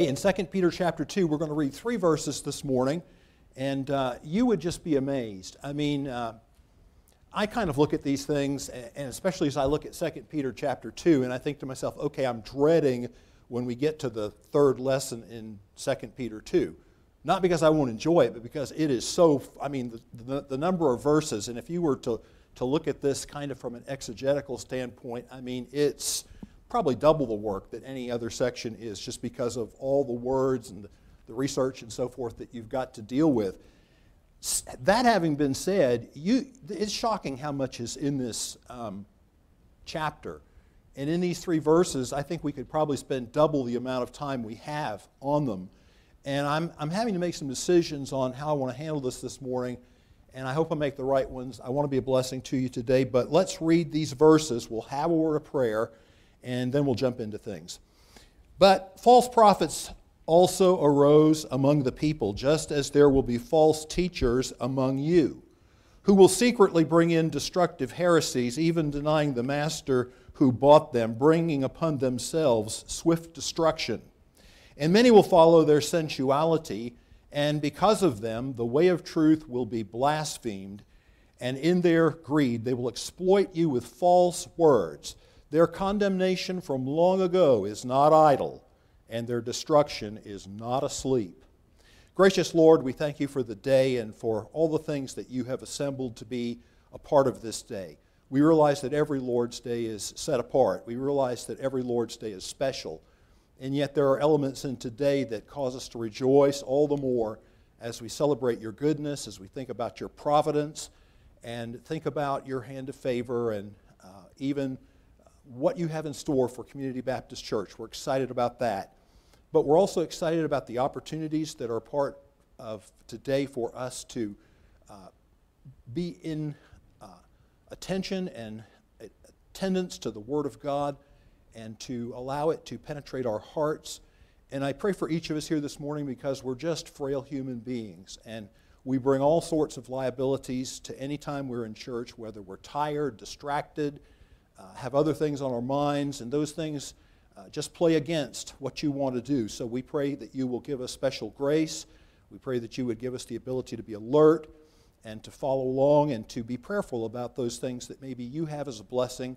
In 2 Peter chapter 2, we're going to read three verses this morning, and uh, you would just be amazed. I mean, uh, I kind of look at these things, and especially as I look at 2 Peter chapter 2, and I think to myself, okay, I'm dreading when we get to the third lesson in 2 Peter 2. Not because I won't enjoy it, but because it is so, I mean, the, the, the number of verses, and if you were to, to look at this kind of from an exegetical standpoint, I mean, it's probably double the work that any other section is just because of all the words and the, research and so forth that you've got to deal with. That having been said, you, it's shocking how much is in this um, chapter. And in these three verses, I think we could probably spend double the amount of time we have on them. And I'm, I'm having to make some decisions on how I want to handle this this morning. And I hope I make the right ones. I want to be a blessing to you today. But let's read these verses. We'll have a word of prayer and then we'll jump into things. But false prophets also arose among the people, just as there will be false teachers among you, who will secretly bring in destructive heresies, even denying the master who bought them, bringing upon themselves swift destruction. And many will follow their sensuality, and because of them, the way of truth will be blasphemed, and in their greed, they will exploit you with false words their condemnation from long ago is not idle, and their destruction is not asleep. Gracious Lord, we thank you for the day and for all the things that you have assembled to be a part of this day. We realize that every Lord's Day is set apart. We realize that every Lord's Day is special. And yet there are elements in today that cause us to rejoice all the more as we celebrate your goodness, as we think about your providence, and think about your hand of favor and uh, even what you have in store for Community Baptist Church. We're excited about that. But we're also excited about the opportunities that are part of today for us to uh, be in uh, attention and attendance to the Word of God and to allow it to penetrate our hearts. And I pray for each of us here this morning because we're just frail human beings. And we bring all sorts of liabilities to any time we're in church, whether we're tired, distracted, uh, have other things on our minds, and those things uh, just play against what you want to do. So we pray that you will give us special grace. We pray that you would give us the ability to be alert and to follow along and to be prayerful about those things that maybe you have as a blessing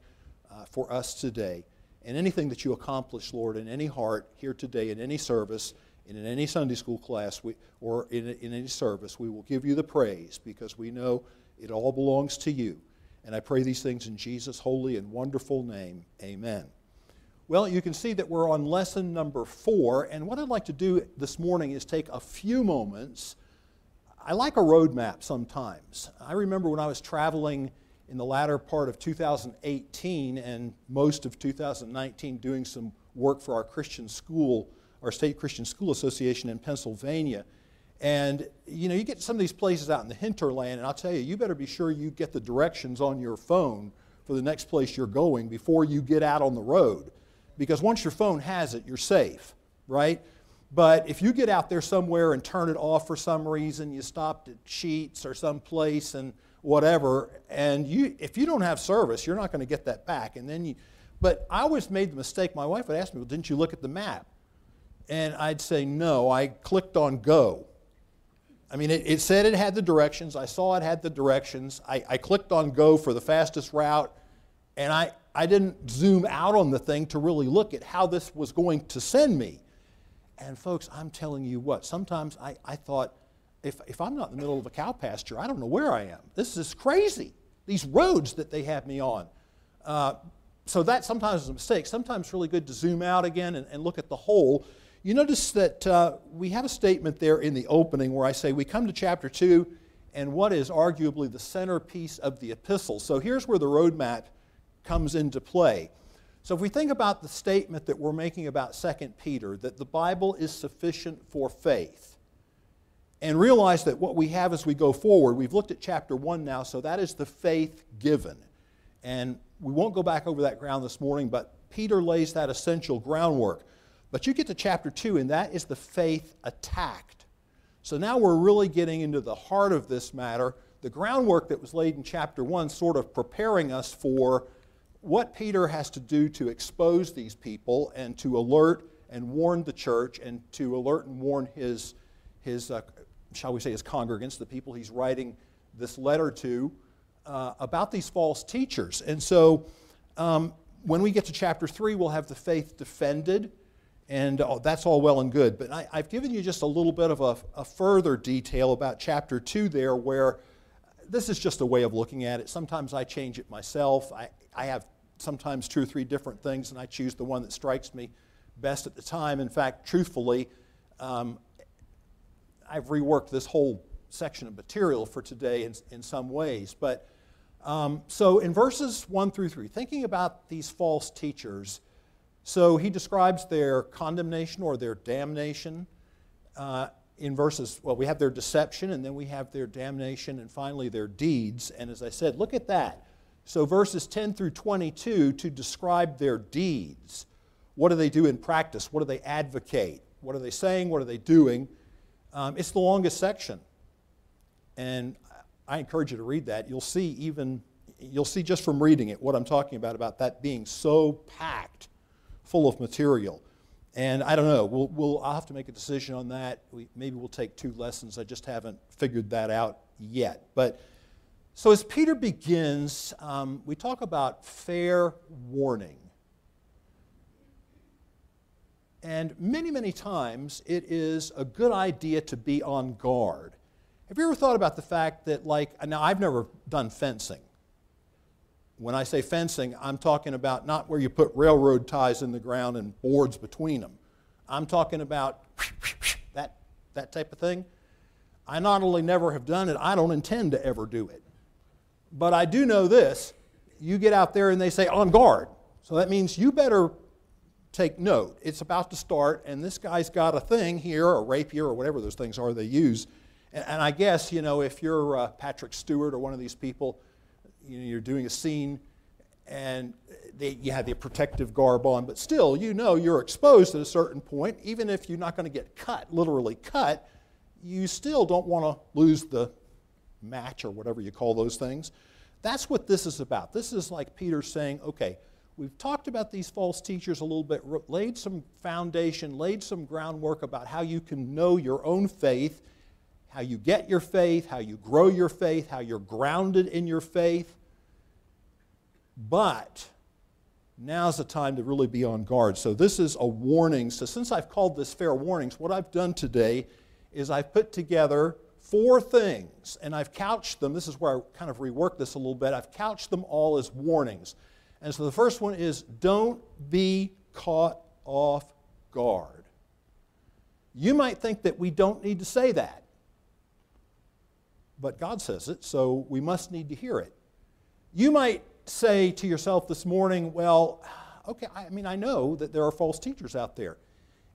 uh, for us today. And anything that you accomplish, Lord, in any heart here today, in any service, in any Sunday school class, we, or in, in any service, we will give you the praise because we know it all belongs to you. And I pray these things in Jesus' holy and wonderful name. Amen. Well, you can see that we're on lesson number four. And what I'd like to do this morning is take a few moments. I like a roadmap sometimes. I remember when I was traveling in the latter part of 2018 and most of 2019 doing some work for our Christian school, our State Christian School Association in Pennsylvania. And you know, you get some of these places out in the hinterland, and I'll tell you, you better be sure you get the directions on your phone for the next place you're going before you get out on the road. Because once your phone has it, you're safe, right? But if you get out there somewhere and turn it off for some reason, you stopped at Sheetz or some place and whatever, and you if you don't have service, you're not going to get that back. And then you but I always made the mistake, my wife would ask me, Well, didn't you look at the map? And I'd say, No, I clicked on go. I mean, it, it, said it had the directions. I saw it had the directions. I, I clicked on go for the fastest route, and I, I didn't zoom out on the thing to really look at how this was going to send me. And folks, I'm telling you what, sometimes I, I thought, if, if I'm not in the middle of a cow pasture, I don't know where I am. This is crazy. These roads that they have me on. Uh, so that sometimes is a mistake. Sometimes it's really good to zoom out again and, and look at the whole you notice that uh, we have a statement there in the opening where I say we come to chapter 2 and what is arguably the centerpiece of the epistle. So here's where the roadmap comes into play. So if we think about the statement that we're making about 2 Peter, that the Bible is sufficient for faith, and realize that what we have as we go forward, we've looked at chapter 1 now, so that is the faith given. And we won't go back over that ground this morning, but Peter lays that essential groundwork. But you get to chapter 2, and that is the faith attacked. So now we're really getting into the heart of this matter. The groundwork that was laid in chapter 1 sort of preparing us for what Peter has to do to expose these people and to alert and warn the church and to alert and warn his, his uh, shall we say, his congregants, the people he's writing this letter to, uh, about these false teachers. And so um, when we get to chapter 3, we'll have the faith defended, and uh, that's all well and good. But I, have given you just a little bit of a, a, further detail about chapter 2 there, where this is just a way of looking at it. Sometimes I change it myself. I, I have sometimes two or three different things, and I choose the one that strikes me best at the time. In fact, truthfully, um, I've reworked this whole section of material for today in, in some ways. But um, so in verses 1 through 3, thinking about these false teachers, so he describes their condemnation or their damnation uh, in verses, well, we have their deception, and then we have their damnation, and finally their deeds. And as I said, look at that. So verses 10 through 22 to describe their deeds. What do they do in practice? What do they advocate? What are they saying? What are they doing? Um, it's the longest section. And I encourage you to read that. You'll see even, you'll see just from reading it what I'm talking about, about that being so packed full of material. And I don't know, we'll, we'll, I'll have to make a decision on that. We, maybe we'll take two lessons. I just haven't figured that out yet. But so as Peter begins, um, we talk about fair warning. And many, many times it is a good idea to be on guard. Have you ever thought about the fact that, like, now I've never done fencing. When I say fencing, I'm talking about not where you put railroad ties in the ground and boards between them. I'm talking about that, that type of thing. I not only never have done it, I don't intend to ever do it. But I do know this you get out there and they say on guard. So that means you better take note. It's about to start, and this guy's got a thing here, a rapier, or whatever those things are they use. And, and I guess, you know, if you're uh, Patrick Stewart or one of these people, you know, you're doing a scene and they, you have the protective garb on, but still, you know you're exposed at a certain point. Even if you're not going to get cut, literally cut, you still don't want to lose the match or whatever you call those things. That's what this is about. This is like Peter saying, okay, We've talked about these false teachers a little bit, laid some foundation, laid some groundwork about how you can know your own faith, how you get your faith, how you grow your faith, how you're grounded in your faith. But now's the time to really be on guard. So, this is a warning. So, since I've called this fair warnings, what I've done today is I've put together four things, and I've couched them. This is where I kind of reworked this a little bit. I've couched them all as warnings. And so the first one is don't be caught off guard. You might think that we don't need to say that, but God says it, so we must need to hear it. You might say to yourself this morning, well, okay, I mean, I know that there are false teachers out there.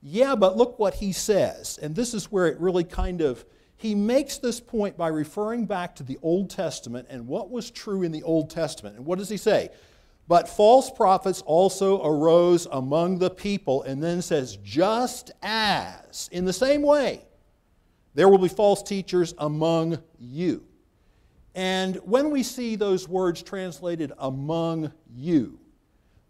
Yeah, but look what he says. And this is where it really kind of, he makes this point by referring back to the Old Testament and what was true in the Old Testament. And what does he say? But false prophets also arose among the people, and then says, just as, in the same way, there will be false teachers among you. And when we see those words translated among you,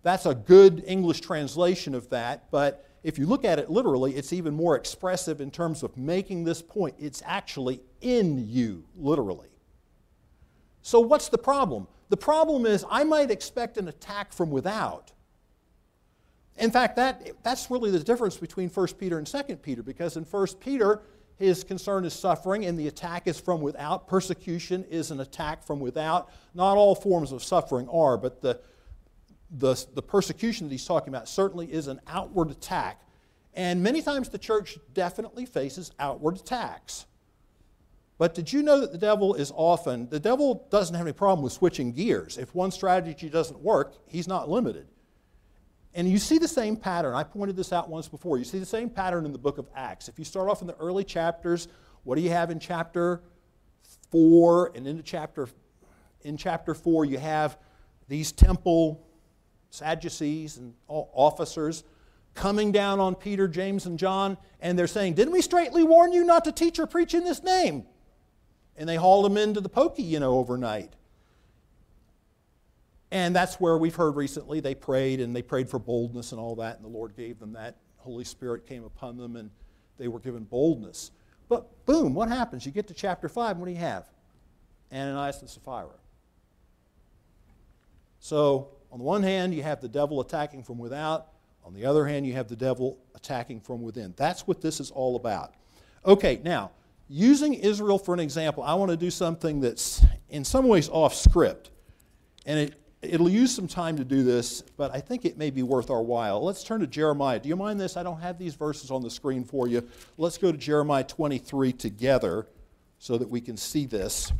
that's a good English translation of that, but if you look at it literally, it's even more expressive in terms of making this point. It's actually in you, literally. So, what's the problem? The problem is, I might expect an attack from without. In fact, that, that's really the difference between 1 Peter and 2 Peter, because in 1 Peter, his concern is suffering, and the attack is from without. Persecution is an attack from without. Not all forms of suffering are, but the, the, the persecution that he's talking about certainly is an outward attack. And many times the church definitely faces outward attacks. But did you know that the devil is often, the devil doesn't have any problem with switching gears. If one strategy doesn't work, he's not limited. And you see the same pattern. I pointed this out once before. You see the same pattern in the book of Acts. If you start off in the early chapters, what do you have in chapter 4 and into chapter in chapter 4 you have these temple Sadducees and officers coming down on Peter, James, and John, and they're saying, Didn't we straightly warn you not to teach or preach in this name? and they hauled them into the pokey, you know, overnight. And that's where we've heard recently they prayed and they prayed for boldness and all that, and the Lord gave them that Holy Spirit came upon them and they were given boldness. But boom, what happens? You get to chapter 5, what do you have? Ananias and Sapphira. So, on the one hand, you have the devil attacking from without. On the other hand, you have the devil attacking from within. That's what this is all about. Okay, now, using Israel for an example, I want to do something that's in some ways off script. And it, it'll use some time to do this, but I think it may be worth our while. Let's turn to Jeremiah. Do you mind this? I don't have these verses on the screen for you. Let's go to Jeremiah 23 together so that we can see this.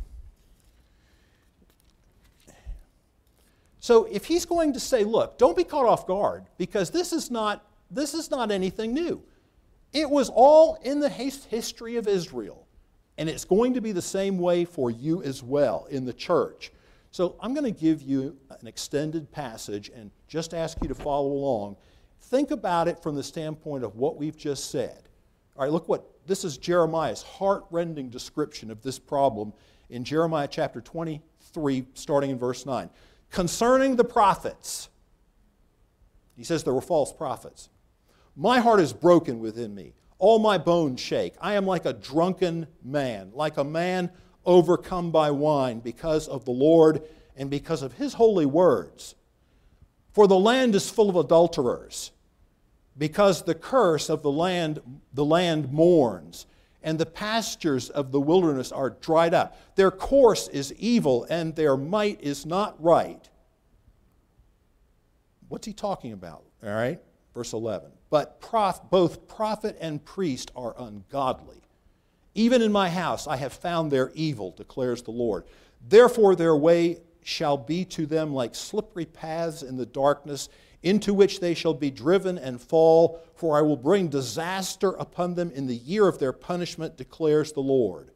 So if he's going to say, look, don't be caught off guard because this is not, this is not anything new. It was all in the history of Israel. And it's going to be the same way for you as well in the church. So I'm going to give you an extended passage and just ask you to follow along. Think about it from the standpoint of what we've just said. All right, look what this is Jeremiah's heart-rending description of this problem in Jeremiah chapter 23, starting in verse 9. Concerning the prophets, he says there were false prophets. My heart is broken within me. All my bones shake. I am like a drunken man, like a man overcome by wine because of the Lord and because of his holy words. For the land is full of adulterers, because the curse of the land, the land mourns, and the pastures of the wilderness are dried up. Their course is evil, and their might is not right. What's he talking about? All right, verse 11 but prof, both prophet and priest are ungodly. Even in my house I have found their evil, declares the Lord. Therefore, their way shall be to them like slippery paths in the darkness, into which they shall be driven and fall, for I will bring disaster upon them in the year of their punishment, declares the Lord.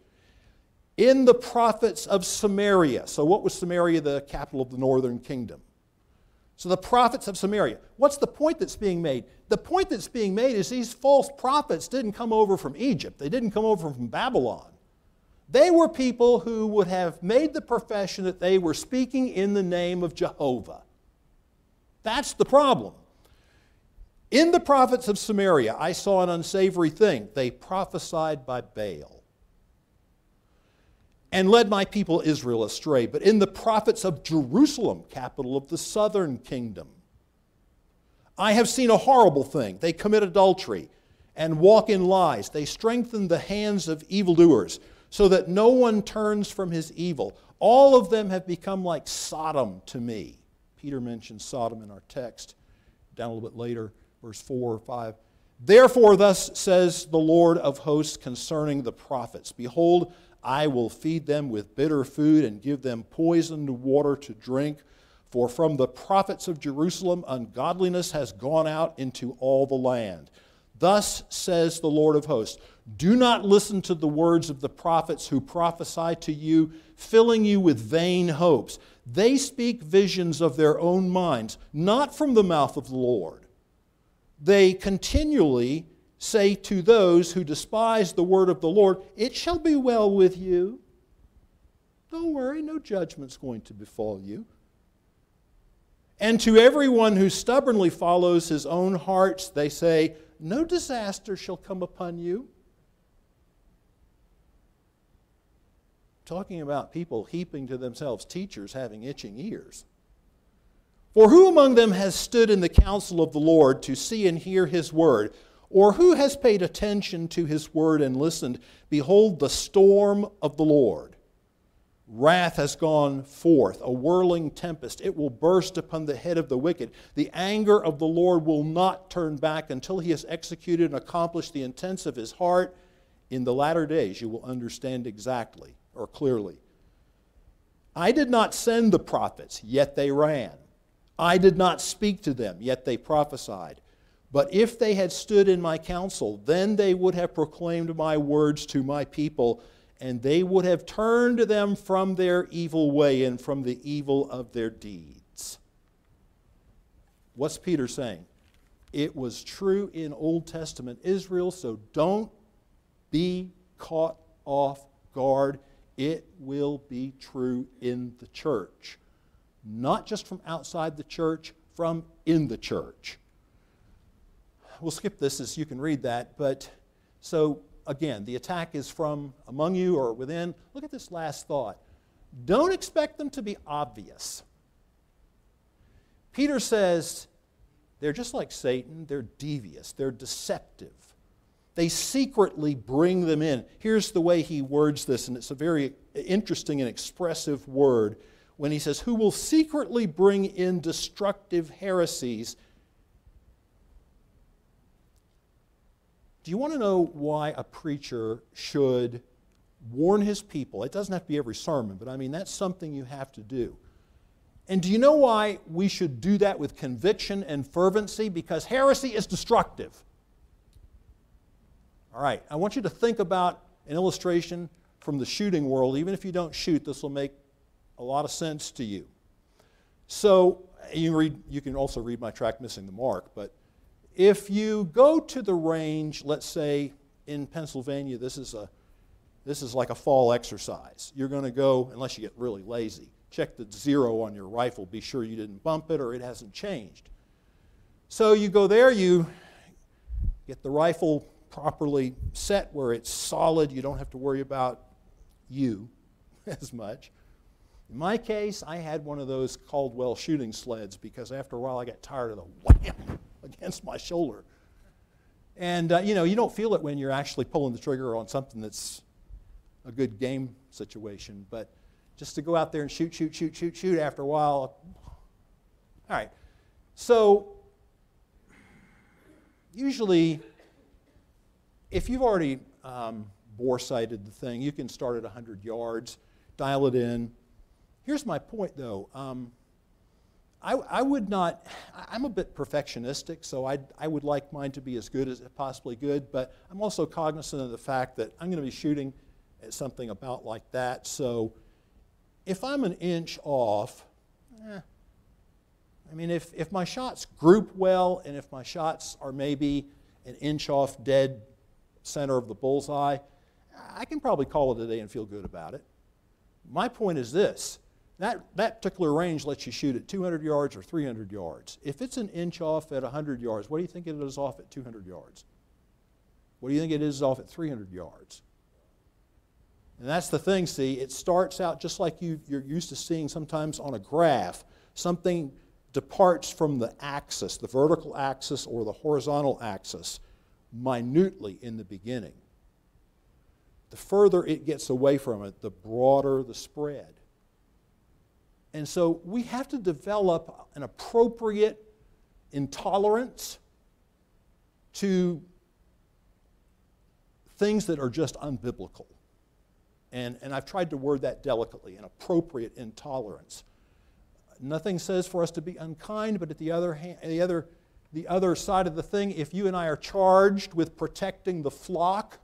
In the prophets of Samaria, so what was Samaria, the capital of the northern kingdom? So the prophets of Samaria. What's the point that's being made? The point that's being made is these false prophets didn't come over from Egypt, they didn't come over from Babylon. They were people who would have made the profession that they were speaking in the name of Jehovah. That's the problem. In the prophets of Samaria, I saw an unsavory thing. They prophesied by Baal and led my people Israel astray, but in the prophets of Jerusalem, capital of the southern kingdom. I have seen a horrible thing. They commit adultery and walk in lies. They strengthen the hands of evildoers so that no one turns from his evil. All of them have become like Sodom to me. Peter mentions Sodom in our text down a little bit later, verse 4 or 5. Therefore, thus says the Lord of hosts concerning the prophets Behold, I will feed them with bitter food and give them poisoned water to drink. For from the prophets of Jerusalem, ungodliness has gone out into all the land. Thus says the Lord of hosts Do not listen to the words of the prophets who prophesy to you, filling you with vain hopes. They speak visions of their own minds, not from the mouth of the Lord. They continually say to those who despise the word of the Lord, It shall be well with you. Don't worry, no judgment's going to befall you. And to everyone who stubbornly follows his own hearts, they say, No disaster shall come upon you. Talking about people heaping to themselves teachers having itching ears. For who among them has stood in the counsel of the Lord to see and hear his word? Or who has paid attention to his word and listened? Behold, the storm of the Lord. Wrath has gone forth, a whirling tempest. It will burst upon the head of the wicked. The anger of the Lord will not turn back until he has executed and accomplished the intents of his heart. In the latter days, you will understand exactly or clearly. I did not send the prophets, yet they ran. I did not speak to them, yet they prophesied. But if they had stood in my counsel, then they would have proclaimed my words to my people, and they would have turned them from their evil way and from the evil of their deeds. What's Peter saying? It was true in Old Testament Israel, so don't be caught off guard. It will be true in the church. Not just from outside the church, from in the church. We'll skip this as you can read that. But so, again, the attack is from among you or within. Look at this last thought. Don't expect them to be obvious. Peter says they're just like Satan, they're devious, they're deceptive. They secretly bring them in. Here's the way he words this, and it's a very interesting and expressive word when he says, Who will secretly bring in destructive heresies. Do you want to know why a preacher should warn his people? It doesn't have to be every sermon, but I mean, that's something you have to do. And do you know why we should do that with conviction and fervency? Because heresy is destructive. All right, I want you to think about an illustration from the shooting world. Even if you don't shoot, this will make a lot of sense to you. So, you, read, you can also read my track, Missing the Mark, but if you go to the range, let's say in Pennsylvania, this is, a, this is like a fall exercise. You're going to go, unless you get really lazy, check the zero on your rifle, be sure you didn't bump it or it hasn't changed. So you go there, you get the rifle properly set where it's solid. You don't have to worry about you as much. In my case, I had one of those Caldwell shooting sleds because after a while I got tired of the wham against my shoulder. And uh, you know, you don't feel it when you're actually pulling the trigger on something that's a good game situation, but just to go out there and shoot, shoot, shoot, shoot, shoot after a while. All right. So, usually if you've already um, bore sighted the thing, you can start at 100 yards, dial it in. Here's my point, though. Um, I, I, would not, I'm a bit perfectionistic, so I'd, I would like mine to be as good as possibly good, but I'm also cognizant of the fact that I'm going to be shooting at something about like that. So if I'm an inch off, eh, I mean, if, if my shots group well and if my shots are maybe an inch off dead center of the bullseye, I can probably call it a day and feel good about it. My point is this that, that particular range lets you shoot at 200 yards or 300 yards. If it's an inch off at 100 yards, what do you think it is off at 200 yards? What do you think it is off at 300 yards? And that's the thing, see, it starts out just like you, you're used to seeing sometimes on a graph. Something departs from the axis, the vertical axis or the horizontal axis minutely in the beginning. The further it gets away from it, the broader the spread. And so we have to develop an appropriate intolerance to things that are just unbiblical. And, and I've tried to word that delicately an appropriate intolerance. Nothing says for us to be unkind, but at the other, hand, the other the other side of the thing, if you and I are charged with protecting the flock,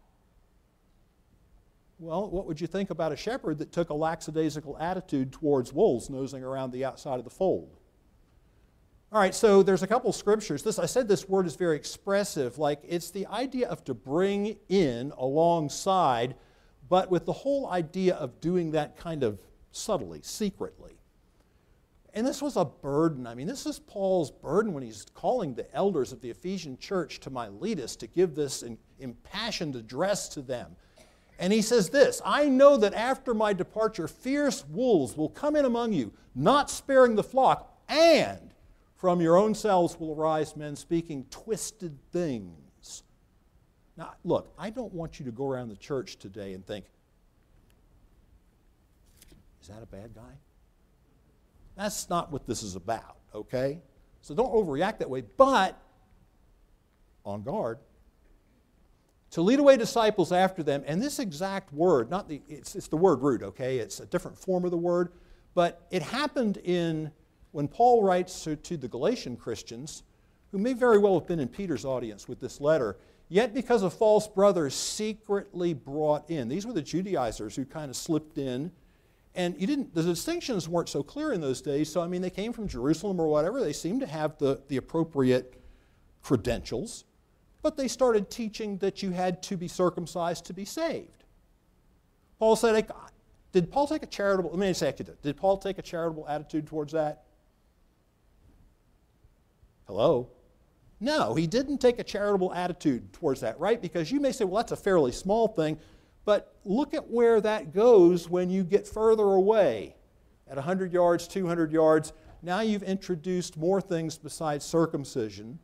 well, what would you think about a shepherd that took a lackadaisical attitude towards wolves nosing around the outside of the fold? All right, so there's a couple scriptures. This I said this word is very expressive. Like it's the idea of to bring in alongside, but with the whole idea of doing that kind of subtly, secretly. And this was a burden. I mean, this is Paul's burden when he's calling the elders of the Ephesian church to Miletus to give this impassioned address to them. And he says this I know that after my departure, fierce wolves will come in among you, not sparing the flock, and from your own selves will arise men speaking twisted things. Now, look, I don't want you to go around the church today and think, is that a bad guy? That's not what this is about, okay? So don't overreact that way, but on guard. To lead away disciples after them, and this exact word, not the, it's, it's the word root, okay? It's a different form of the word, but it happened in, when Paul writes to, to the Galatian Christians, who may very well have been in Peter's audience with this letter, yet because of false brothers secretly brought in. These were the Judaizers who kind of slipped in and you didn't, the distinctions weren't so clear in those days. So, I mean, they came from Jerusalem or whatever. They seemed to have the, the appropriate credentials. But they started teaching that you had to be circumcised to be saved. Paul said, did Paul take a charitable, let me say it, did Paul take a charitable attitude towards that? Hello? No, he didn't take a charitable attitude towards that, right? Because you may say, well, that's a fairly small thing, but look at where that goes when you get further away. At 100 yards, 200 yards, now you've introduced more things besides circumcision.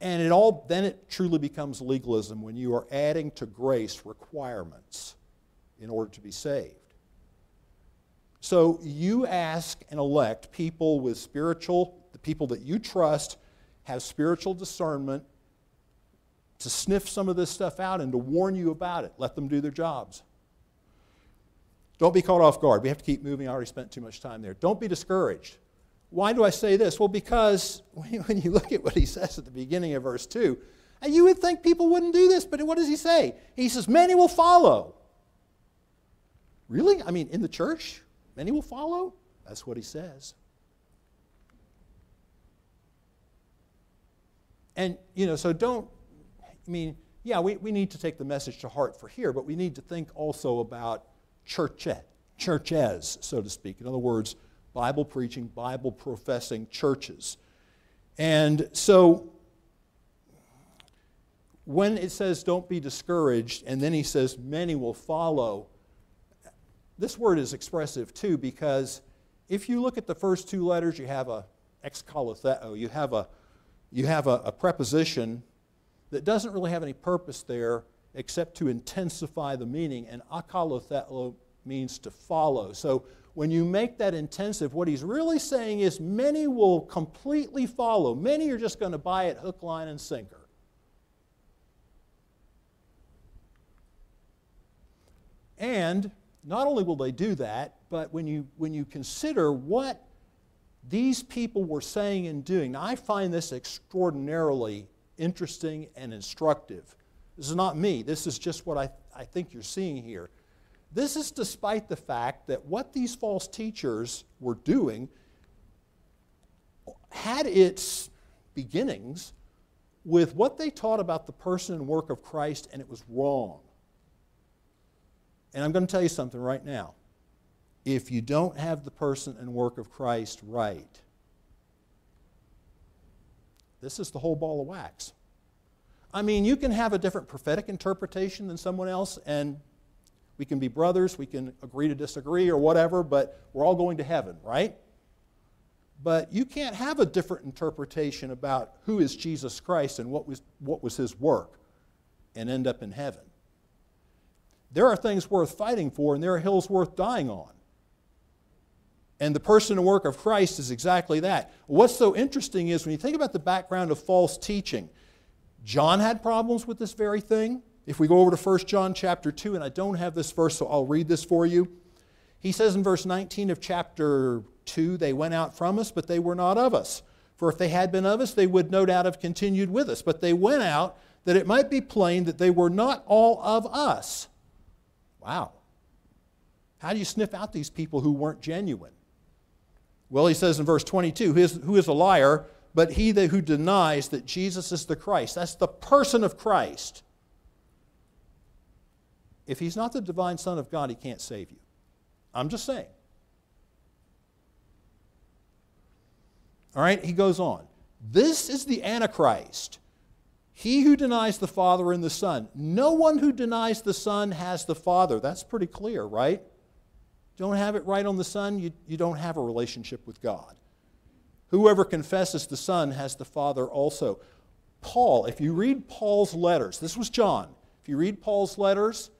And it all then it truly becomes legalism when you are adding to grace requirements in order to be saved. So you ask and elect people with spiritual, the people that you trust have spiritual discernment to sniff some of this stuff out and to warn you about it. Let them do their jobs. Don't be caught off guard. We have to keep moving. I already spent too much time there. Don't be discouraged. Why do I say this? Well, because when you look at what he says at the beginning of verse 2, and you would think people wouldn't do this, but what does he say? He says, Many will follow. Really? I mean, in the church, many will follow? That's what he says. And, you know, so don't, I mean, yeah, we, we need to take the message to heart for here, but we need to think also about churchet, churches, so to speak. In other words, Bible preaching, Bible professing churches. And so when it says don't be discouraged, and then he says many will follow, this word is expressive too because if you look at the first two letters, you have a exakoloutheo, you have a you have a, a preposition that doesn't really have any purpose there except to intensify the meaning, and akoloutheo means to follow. So when you make that intensive, what he's really saying is many will completely follow. Many are just going to buy it hook, line, and sinker. And not only will they do that, but when you, when you consider what these people were saying and doing, now I find this extraordinarily interesting and instructive. This is not me, this is just what I, I think you're seeing here. This is despite the fact that what these false teachers were doing had its beginnings with what they taught about the person and work of Christ, and it was wrong. And I'm going to tell you something right now. If you don't have the person and work of Christ right, this is the whole ball of wax. I mean, you can have a different prophetic interpretation than someone else, and we can be brothers, we can agree to disagree or whatever, but we're all going to heaven, right? But you can't have a different interpretation about who is Jesus Christ and what was, what was his work and end up in heaven. There are things worth fighting for, and there are hills worth dying on. And the person and work of Christ is exactly that. What's so interesting is when you think about the background of false teaching, John had problems with this very thing. If we go over to 1 John chapter 2, and I don't have this verse, so I'll read this for you. He says in verse 19 of chapter 2, they went out from us, but they were not of us. For if they had been of us, they would no doubt have continued with us. But they went out that it might be plain that they were not all of us. Wow. How do you sniff out these people who weren't genuine? Well, he says in verse 22 who is, a liar, but he that, who denies that Jesus is the Christ. That's the person of Christ. If he's not the divine Son of God, he can't save you. I'm just saying. All right, he goes on. This is the Antichrist he who denies the Father and the Son. No one who denies the Son has the Father. That's pretty clear, right? Don't have it right on the Son, you, you don't have a relationship with God. Whoever confesses the Son has the Father also. Paul, if you read Paul's letters, this was John. If you read Paul's letters,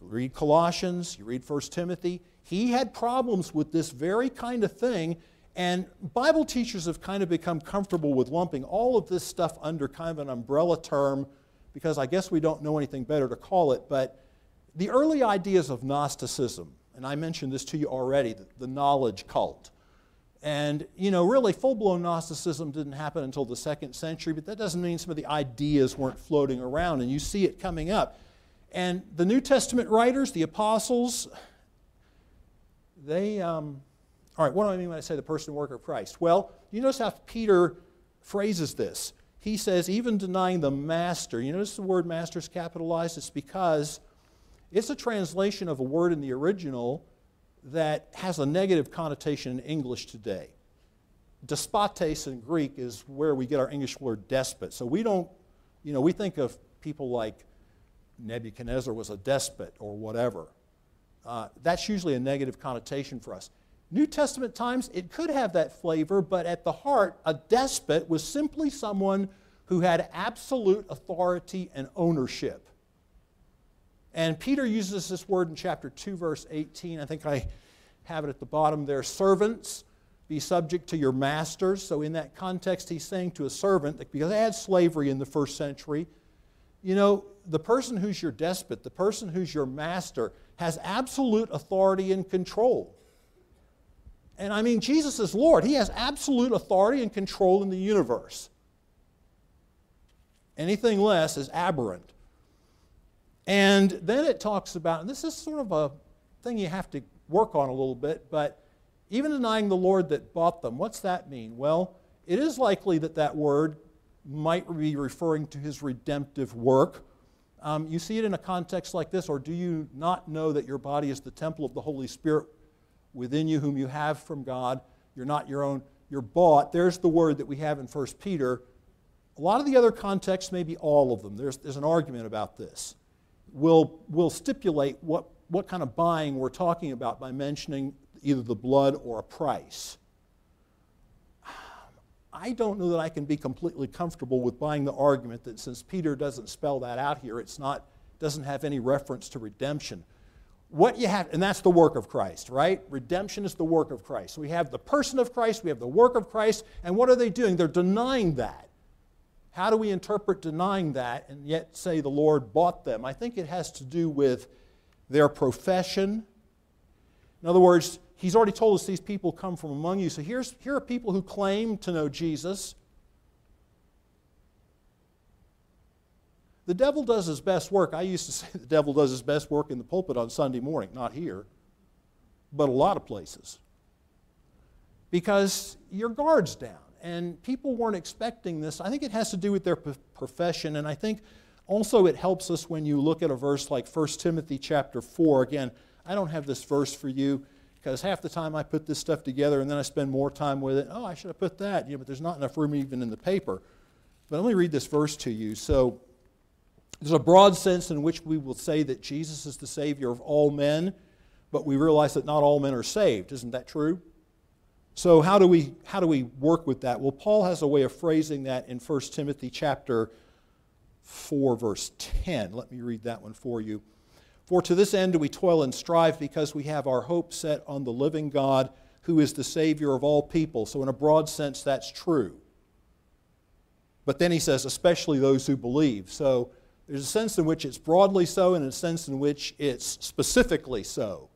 you read Colossians, you read 1 Timothy, he had problems with this very kind of thing and Bible teachers have kind of become comfortable with lumping all of this stuff under kind of an umbrella term because I guess we don't know anything better to call it. But the early ideas of Gnosticism, and I mentioned this to you already, the, knowledge cult. And, you know, really full blown Gnosticism didn't happen until the second century, but that doesn't mean some of the ideas weren't floating around, and you see it coming up. And the New Testament writers, the apostles, they, um, all right, what do I mean when I say the person and work of Christ? Well, you notice how Peter phrases this. He says, even denying the master. You notice the word master is capitalized? It's because it's a translation of a word in the original that has a negative connotation in English today. despotes in Greek is where we get our English word despot. So we don't, you know, we think of people like Nebuchadnezzar was a despot or whatever. Uh, that's usually a negative connotation for us. New Testament times, it could have that flavor, but at the heart, a despot was simply someone who had absolute authority and ownership. And Peter uses this word in chapter 2, verse 18. I think I have it at the bottom there. Servants, be subject to your masters. So, in that context, he's saying to a servant, because they had slavery in the first century, you know, the person who's your despot, the person who's your master, has absolute authority and control. And I mean, Jesus is Lord. He has absolute authority and control in the universe. Anything less is aberrant. And then it talks about, and this is sort of a thing you have to work on a little bit, but even denying the Lord that bought them, what's that mean? Well, it is likely that that word might be referring to his redemptive work. Um, you see it in a context like this, or do you not know that your body is the temple of the Holy Spirit within you, whom you have from God? You're not your own, you're bought. There's the word that we have in 1 Peter. A lot of the other contexts, maybe all of them, there's, there's an argument about this. We'll, we'll stipulate what, what kind of buying we're talking about by mentioning either the blood or a price. I don't know that I can be completely comfortable with buying the argument that since Peter doesn't spell that out here, it's not doesn't have any reference to redemption. What you have, and that's the work of Christ, right? Redemption is the work of Christ. We have the person of Christ, we have the work of Christ, and what are they doing? They're denying that. How do we interpret denying that and yet say the Lord bought them? I think it has to do with their profession. In other words, he's already told us these people come from among you. So here's, here are people who claim to know Jesus. The devil does his best work. I used to say the devil does his best work in the pulpit on Sunday morning, not here, but a lot of places. Because your guard's down, and people weren't expecting this. I think it has to do with their profession, and I think also it helps us when you look at a verse like 1 Timothy chapter 4. Again, I don't have this verse for you because half the time I put this stuff together and then I spend more time with it. Oh, I should have put that. Yeah, but there's not enough room even in the paper. But let me read this verse to you. So, there's a broad sense in which we will say that Jesus is the Savior of all men, but we realize that not all men are saved. Isn't that true? So how do we how do we work with that? Well, Paul has a way of phrasing that in 1 Timothy chapter 4 verse 10. Let me read that one for you. For to this end do we toil and strive because we have our hope set on the living God who is the Savior of all people. So, in a broad sense, that's true. But then he says, especially those who believe. So, there's a sense in which it's broadly so and a sense in which it's specifically so,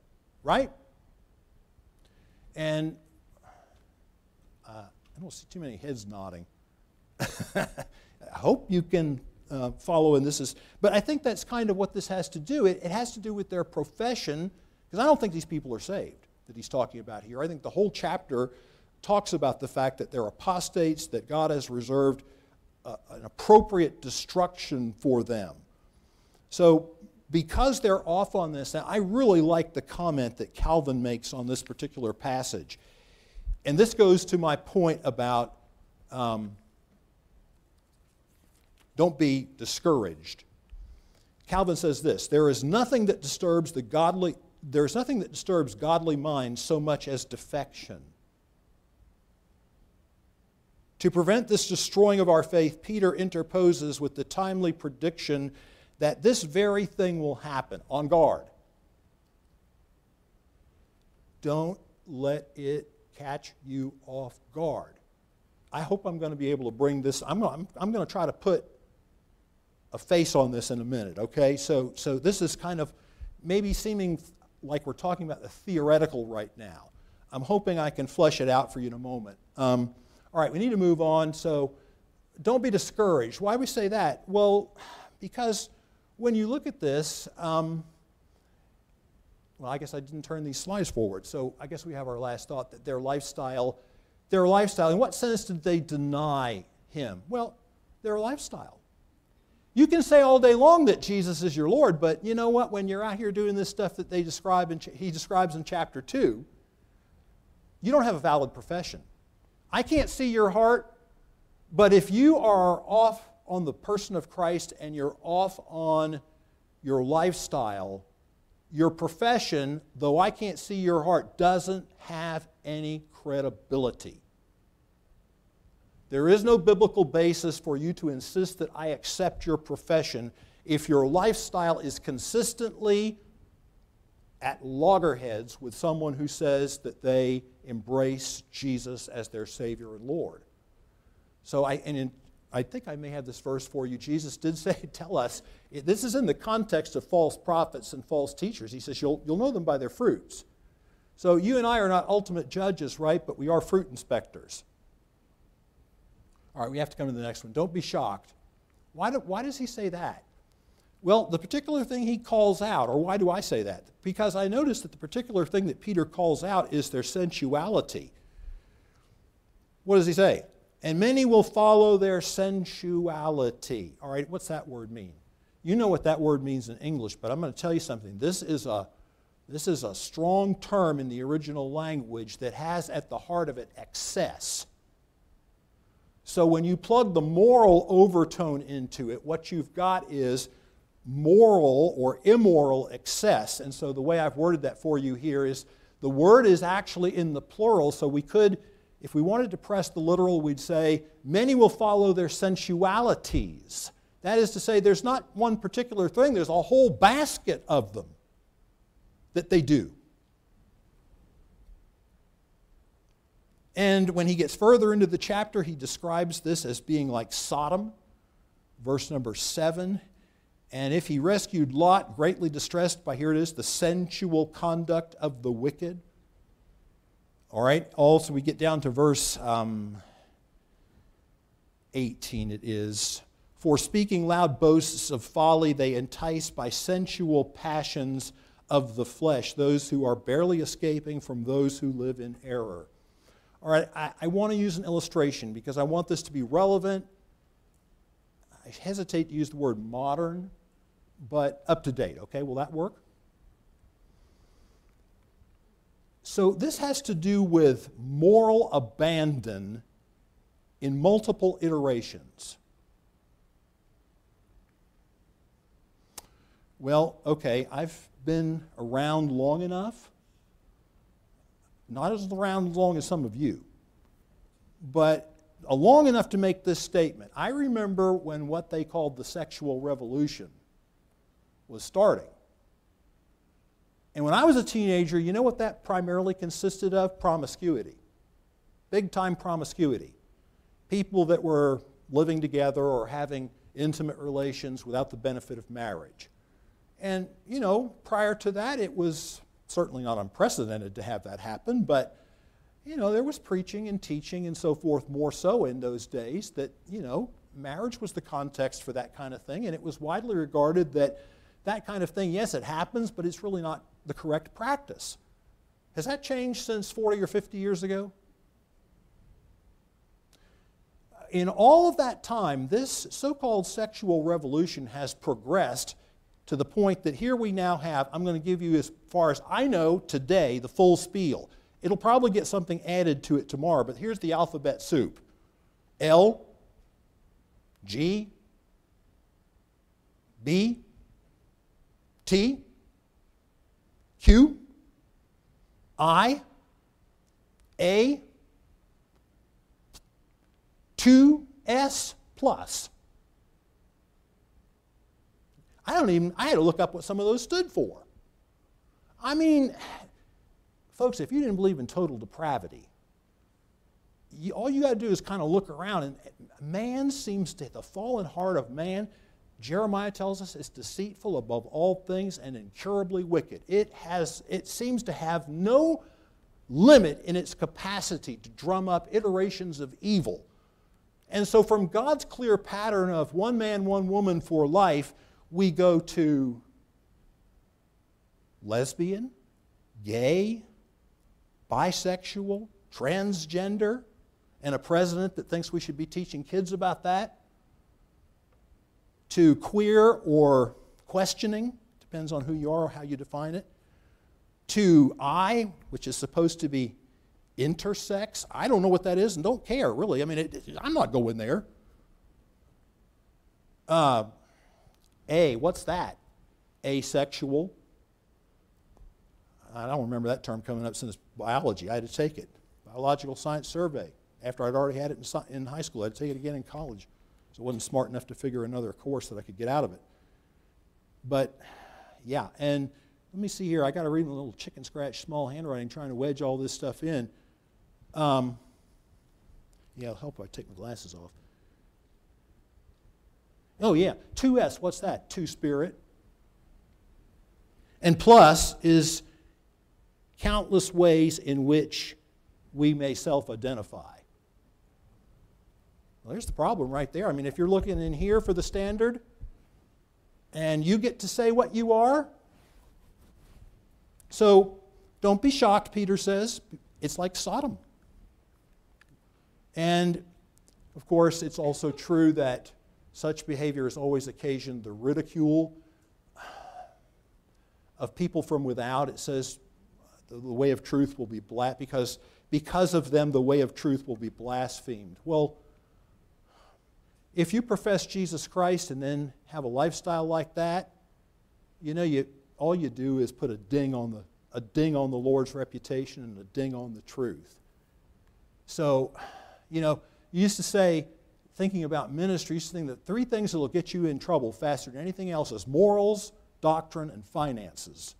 right? And uh, I don't see too many heads nodding. I hope you can uh, follow, and this is, but I think that's kind of what this has to do. It, it has to do with their profession, because I don't think these people are saved that he's talking about here. I think the whole chapter talks about the fact that they're apostates, that God has reserved uh, an appropriate destruction for them. So, because they're off on this, now I really like the comment that Calvin makes on this particular passage. And this goes to my point about um, don't be discouraged. Calvin says this there is nothing that disturbs the godly, there is nothing that disturbs godly minds so much as defection. To prevent this destroying of our faith, Peter interposes with the timely prediction that this very thing will happen. On guard. Don't let it catch you off guard. I hope I'm going to be able to bring this. I'm, I'm, I'm going to try to put a face on this in a minute, okay? So, so this is kind of maybe seeming like we're talking about the theoretical right now. I'm hoping I can flesh it out for you in a moment. Um, all right, we need to move on. So don't be discouraged. Why we say that? Well, because when you look at this, um, well, I guess I didn't turn these slides forward. So I guess we have our last thought that their lifestyle, their lifestyle, in what sense did they deny him? Well, their lifestyle. You can say all day long that Jesus is your Lord, but you know what? When you're out here doing this stuff that they describe in, he describes in chapter 2, you don't have a valid profession. I can't see your heart, but if you are off on the person of Christ and you're off on your lifestyle, your profession, though I can't see your heart, doesn't have any credibility. There is no biblical basis for you to insist that I accept your profession if your lifestyle is consistently at loggerheads with someone who says that they embrace Jesus as their Savior and Lord. So I, and in, I think I may have this verse for you. Jesus did say, tell us, this is in the context of false prophets and false teachers. He says, you'll, you'll know them by their fruits. So you and I are not ultimate judges, right? But we are fruit inspectors. All right, we have to come to the next one. Don't be shocked. Why, do, why does he say that? Well, the particular thing he calls out, or why do I say that? Because I notice that the particular thing that Peter calls out is their sensuality. What does he say? And many will follow their sensuality. All right, what's that word mean? You know what that word means in English, but I'm going to tell you something. This is a, this is a strong term in the original language that has at the heart of it excess. So when you plug the moral overtone into it, what you've got is moral or immoral excess. And so the way I've worded that for you here is the word is actually in the plural, so we could, if we wanted to press the literal, we'd say, many will follow their sensualities. That is to say, there's not one particular thing, there's a whole basket of them that they do. And when he gets further into the chapter, he describes this as being like Sodom, verse number 7. And if he rescued Lot, greatly distressed by, here it is, the sensual conduct of the wicked. All right, also we get down to verse um, 18, it is. For speaking loud boasts of folly, they entice by sensual passions of the flesh those who are barely escaping from those who live in error. All right, I, I want to use an illustration because I want this to be relevant. I hesitate to use the word modern but up to date. Okay, will that work? So, this has to do with moral abandon in multiple iterations. Well, okay, I've been around long enough, not as around as long as some of you, but long enough to make this statement. I remember when what they called the sexual revolution was starting. And when I was a teenager, you know what that primarily consisted of? Promiscuity. Big time promiscuity. People that were living together or having intimate relations without the benefit of marriage. And, you know, prior to that, it was certainly not unprecedented to have that happen, but, you know, there was preaching and teaching and so forth more so in those days that, you know, marriage was the context for that kind of thing, and it was widely regarded that that kind of thing, yes, it happens, but it's really not the correct practice. Has that changed since 40 or 50 years ago? In all of that time, this so called sexual revolution has progressed to the point that here we now have, I'm going to give you, as far as I know today, the full spiel. It'll probably get something added to it tomorrow, but here's the alphabet soup L, G, B, T, Q, I, A, 2S plus. I don't even, I had to look up what some of those stood for. I mean, folks, if you didn't believe in total depravity, you, all you got to do is kind of look around, and man seems to, the fallen heart of man Jeremiah tells us is deceitful above all things and incurably wicked. It, has, it seems to have no limit in its capacity to drum up iterations of evil. And so, from God's clear pattern of one man, one woman for life, we go to lesbian, gay, bisexual, transgender, and a president that thinks we should be teaching kids about that to queer or questioning, depends on who you are or how you define it, to I, which is supposed to be intersex. I don't know what that is and don't care, really. I mean, it, it, I'm not going there. Uh, A, what's that? Asexual. I don't remember that term coming up since biology. I had to take it. Biological Science Survey. After I'd already had it in, high school, I had to take it again in college. So I wasn't smart enough to figure another course that I could get out of it. But yeah, and let me see here. I got to read a little chicken scratch small handwriting trying to wedge all this stuff in. Um, yeah, it'll help if I take my glasses off. Oh, yeah. 2S, what's that? Two spirit. And plus is countless ways in which we may self identify. Well, there's the problem right there. I mean, if you're looking in here for the standard and you get to say what you are, so don't be shocked, Peter says. It's like Sodom. And of course, it's also true that such behavior has always occasioned the ridicule of people from without. It says the way of truth will be black because because of them the way of truth will be blasphemed. Well, if you profess Jesus Christ and then have a lifestyle like that, you know, you, all you do is put a ding on the a ding on the Lord's reputation and a ding on the truth. So, you know, you used to say, thinking about ministry, think that three things that will get you in trouble faster than anything else is morals, doctrine, and finances.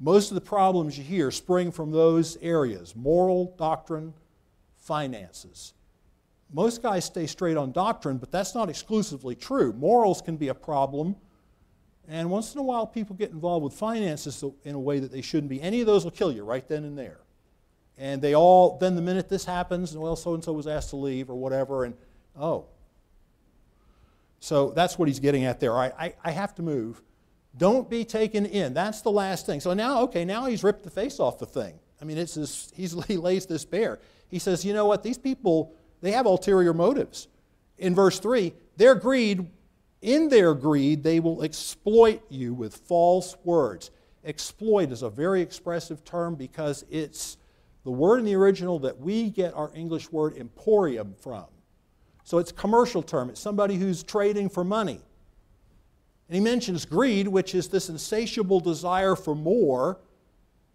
Most of the problems you hear spring from those areas moral, doctrine, finances. Most guys stay straight on doctrine, but that's not exclusively true. Morals can be a problem, and once in a while people get involved with finances in a way that they shouldn't be. Any of those will kill you right then and there. And they all, then the minute this happens, well, so and so was asked to leave or whatever, and oh. So that's what he's getting at there. I, I, I have to move. Don't be taken in. That's the last thing. So now, okay, now he's ripped the face off the thing. I mean, it's this, he's, he lays this bare. He says, you know what? These people they have ulterior motives. In verse 3, their greed, in their greed, they will exploit you with false words. Exploit is a very expressive term because it's the word in the original that we get our English word emporium from. So it's a commercial term. It's somebody who's trading for money. And he mentions greed, which is this insatiable desire for more,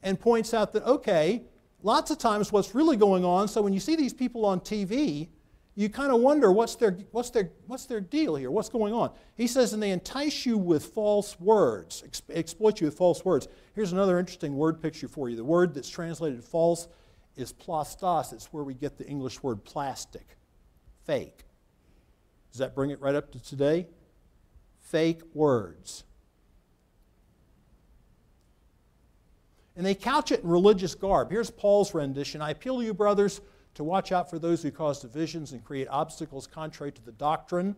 and points out that, okay, lots of times what's really going on, so when you see these people on TV, you kind of wonder what's their, what's, their, what's their deal here? What's going on? He says, and they entice you with false words, ex- exploit you with false words. Here's another interesting word picture for you. The word that's translated false is plastos. It's where we get the English word plastic, fake. Does that bring it right up to today? Fake words. and they couch it in religious garb. Here's Paul's rendition I appeal to you, brothers, to watch out for those who cause divisions and create obstacles contrary to the doctrine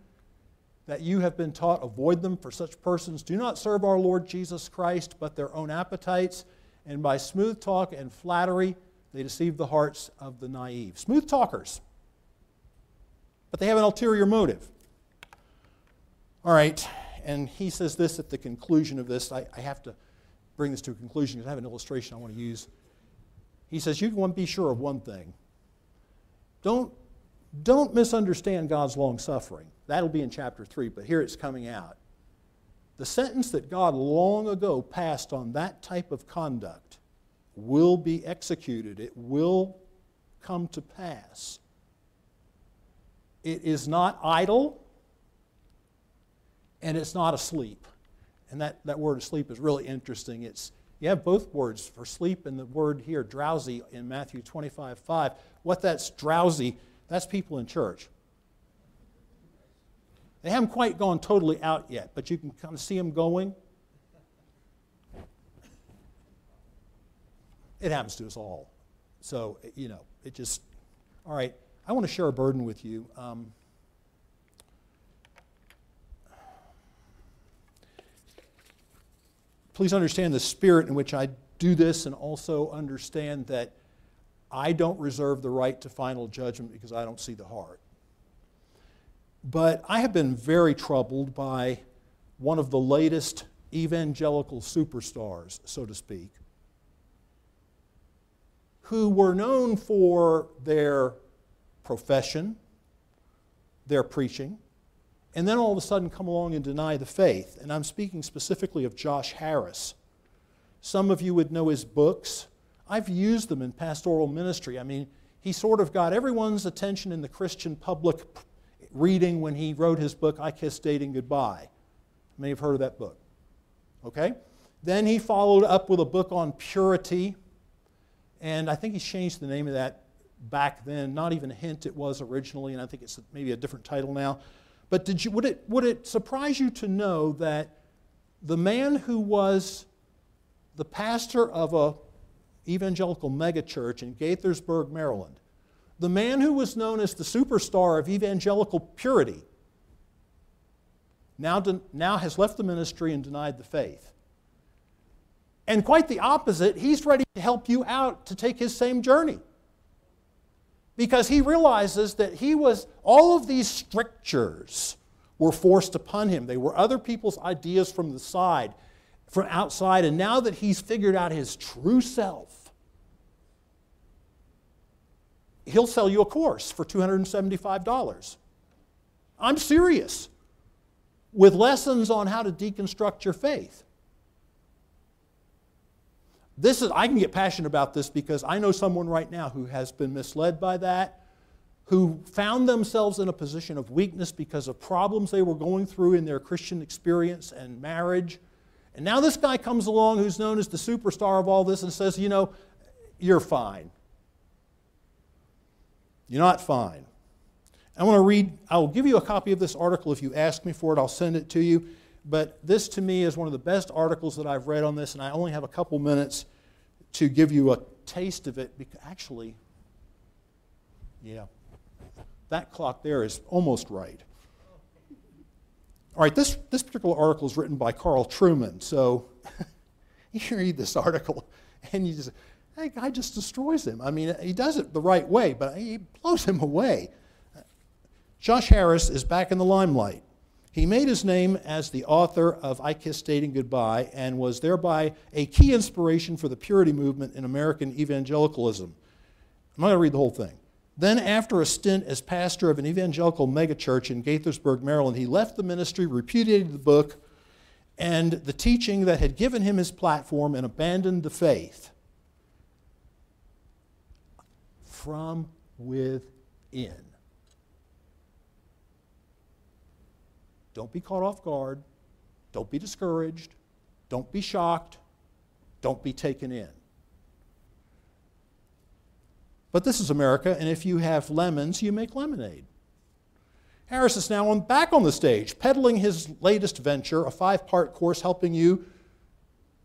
that you have been taught. Avoid them, for such persons do not serve our Lord Jesus Christ, but their own appetites, and by smooth talk and flattery, they deceive the hearts of the naive. Smooth talkers, but they have an ulterior motive. All right, and he says this at the conclusion of this. I, I have to bring this to a conclusion because I have an illustration I want to use. He says, You want to be sure of one thing. Don't, don't misunderstand God's long suffering. That'll be in chapter 3, but here it's coming out. The sentence that God long ago passed on that type of conduct will be executed, it will come to pass. It is not idle, and it's not asleep. And that, that word asleep is really interesting. It's, you have both words for sleep and the word here, drowsy, in Matthew 25 5. What that's drowsy, that's people in church. They haven't quite gone totally out yet, but you can kind of see them going. It happens to us all. So, you know, it just, all right, I want to share a burden with you. Um, please understand the spirit in which I do this and also understand that I don't reserve the right to final judgment because I don't see the heart. But I have been very troubled by one of the latest evangelical superstars, so to speak. Who were known for their profession, their preaching, and then all of a sudden come along and deny the faith. And I'm speaking specifically of Josh Harris. Some of you would know his books. I've used them in pastoral ministry. I mean, he sort of got everyone's attention in the Christian public reading when he wrote his book, I Kiss Dating Goodbye. You may have heard of that book. Okay? Then he followed up with a book on purity, and I think he's changed the name of that back then. Not even a hint it was originally, and I think it's maybe a different title now. But did you, would, it, would it surprise you to know that the man who was the pastor of a evangelical megachurch in Gaithersburg, Maryland, the man who was known as the superstar of evangelical purity, now, now has left the ministry and denied the faith. And quite the opposite, he's ready to help you out to take his same journey. Because he realizes that he was, all of these strictures were forced upon him. They were other people's ideas from the side, from outside, and now that he's figured out his true self, he'll sell you a course for $275. I'm serious. With lessons on how to deconstruct your faith. This is, I can get passionate about this because I know someone right now who has been misled by that, who found themselves in a position of weakness because of problems they were going through in their Christian experience and marriage. And now this guy comes along who's known as the superstar of all this and says, you know, you're fine. You're not fine. I want to read, I'll give you a copy of this article if you ask me for it, I'll send it to you. But this to me is one of the best articles that I've read on this, and I only have a couple minutes to give you a taste of it. Because actually, yeah, that clock there is almost right. All right, this, this particular article is written by Carl Trueman. So you read this article and you just, that guy just destroys him. I mean, he does it the right way, but he blows him away. Josh Harris is back in the limelight. He made his name as the author of I Kiss Dating Goodbye and was thereby a key inspiration for the purity movement in American evangelicalism. I'm not going to read the whole thing. Then, after a stint as pastor of an evangelical megachurch in Gaithersburg, Maryland, he left the ministry, repudiated the book and the teaching that had given him his platform, and abandoned the faith from within. Don't be caught off guard. Don't be discouraged. Don't be shocked. Don't be taken in. But this is America, and if you have lemons, you make lemonade. Harris is now on, back on the stage, peddling his latest venture, a five part course helping you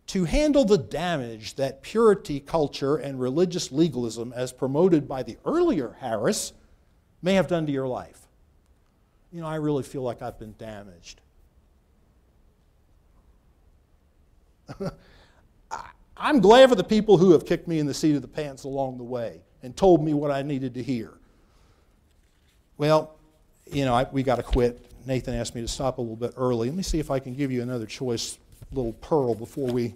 to handle the damage that purity culture and religious legalism, as promoted by the earlier Harris, may have done to your life you know, I really feel like I've been damaged. I'm glad for the people who have kicked me in the seat of the pants along the way and told me what I needed to hear. Well, you know, I, we got to quit. Nathan asked me to stop a little bit early. Let me see if I can give you another choice little pearl before we.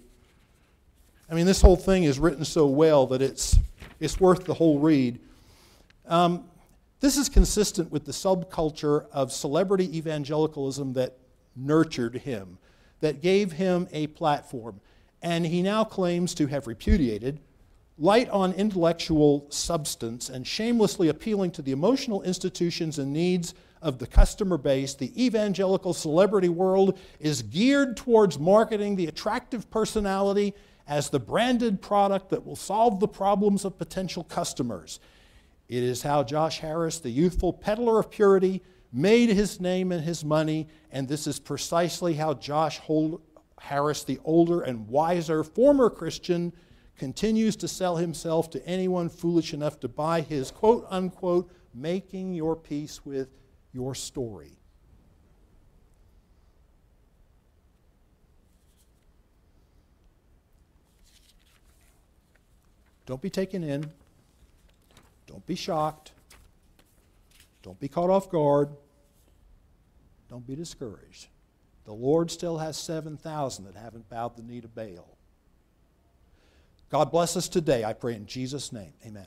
I mean, this whole thing is written so well that it's, it's worth the whole read. Um, this is consistent with the subculture of celebrity evangelicalism that nurtured him, that gave him a platform. And he now claims to have repudiated light on intellectual substance and shamelessly appealing to the emotional institutions and needs of the customer base, the evangelical celebrity world is geared towards marketing the attractive personality as the branded product that will solve the problems of potential customers. It is how Josh Harris, the youthful peddler of purity, made his name and his money, and this is precisely how Josh Harris, the older and wiser former Christian, continues to sell himself to anyone foolish enough to buy his quote unquote making your peace with your story. Don't be taken in. Don't be shocked. Don't be caught off guard. Don't be discouraged. The Lord still has 7,000 that haven't bowed the knee to Baal. God bless us today, I pray in Jesus' name. Amen.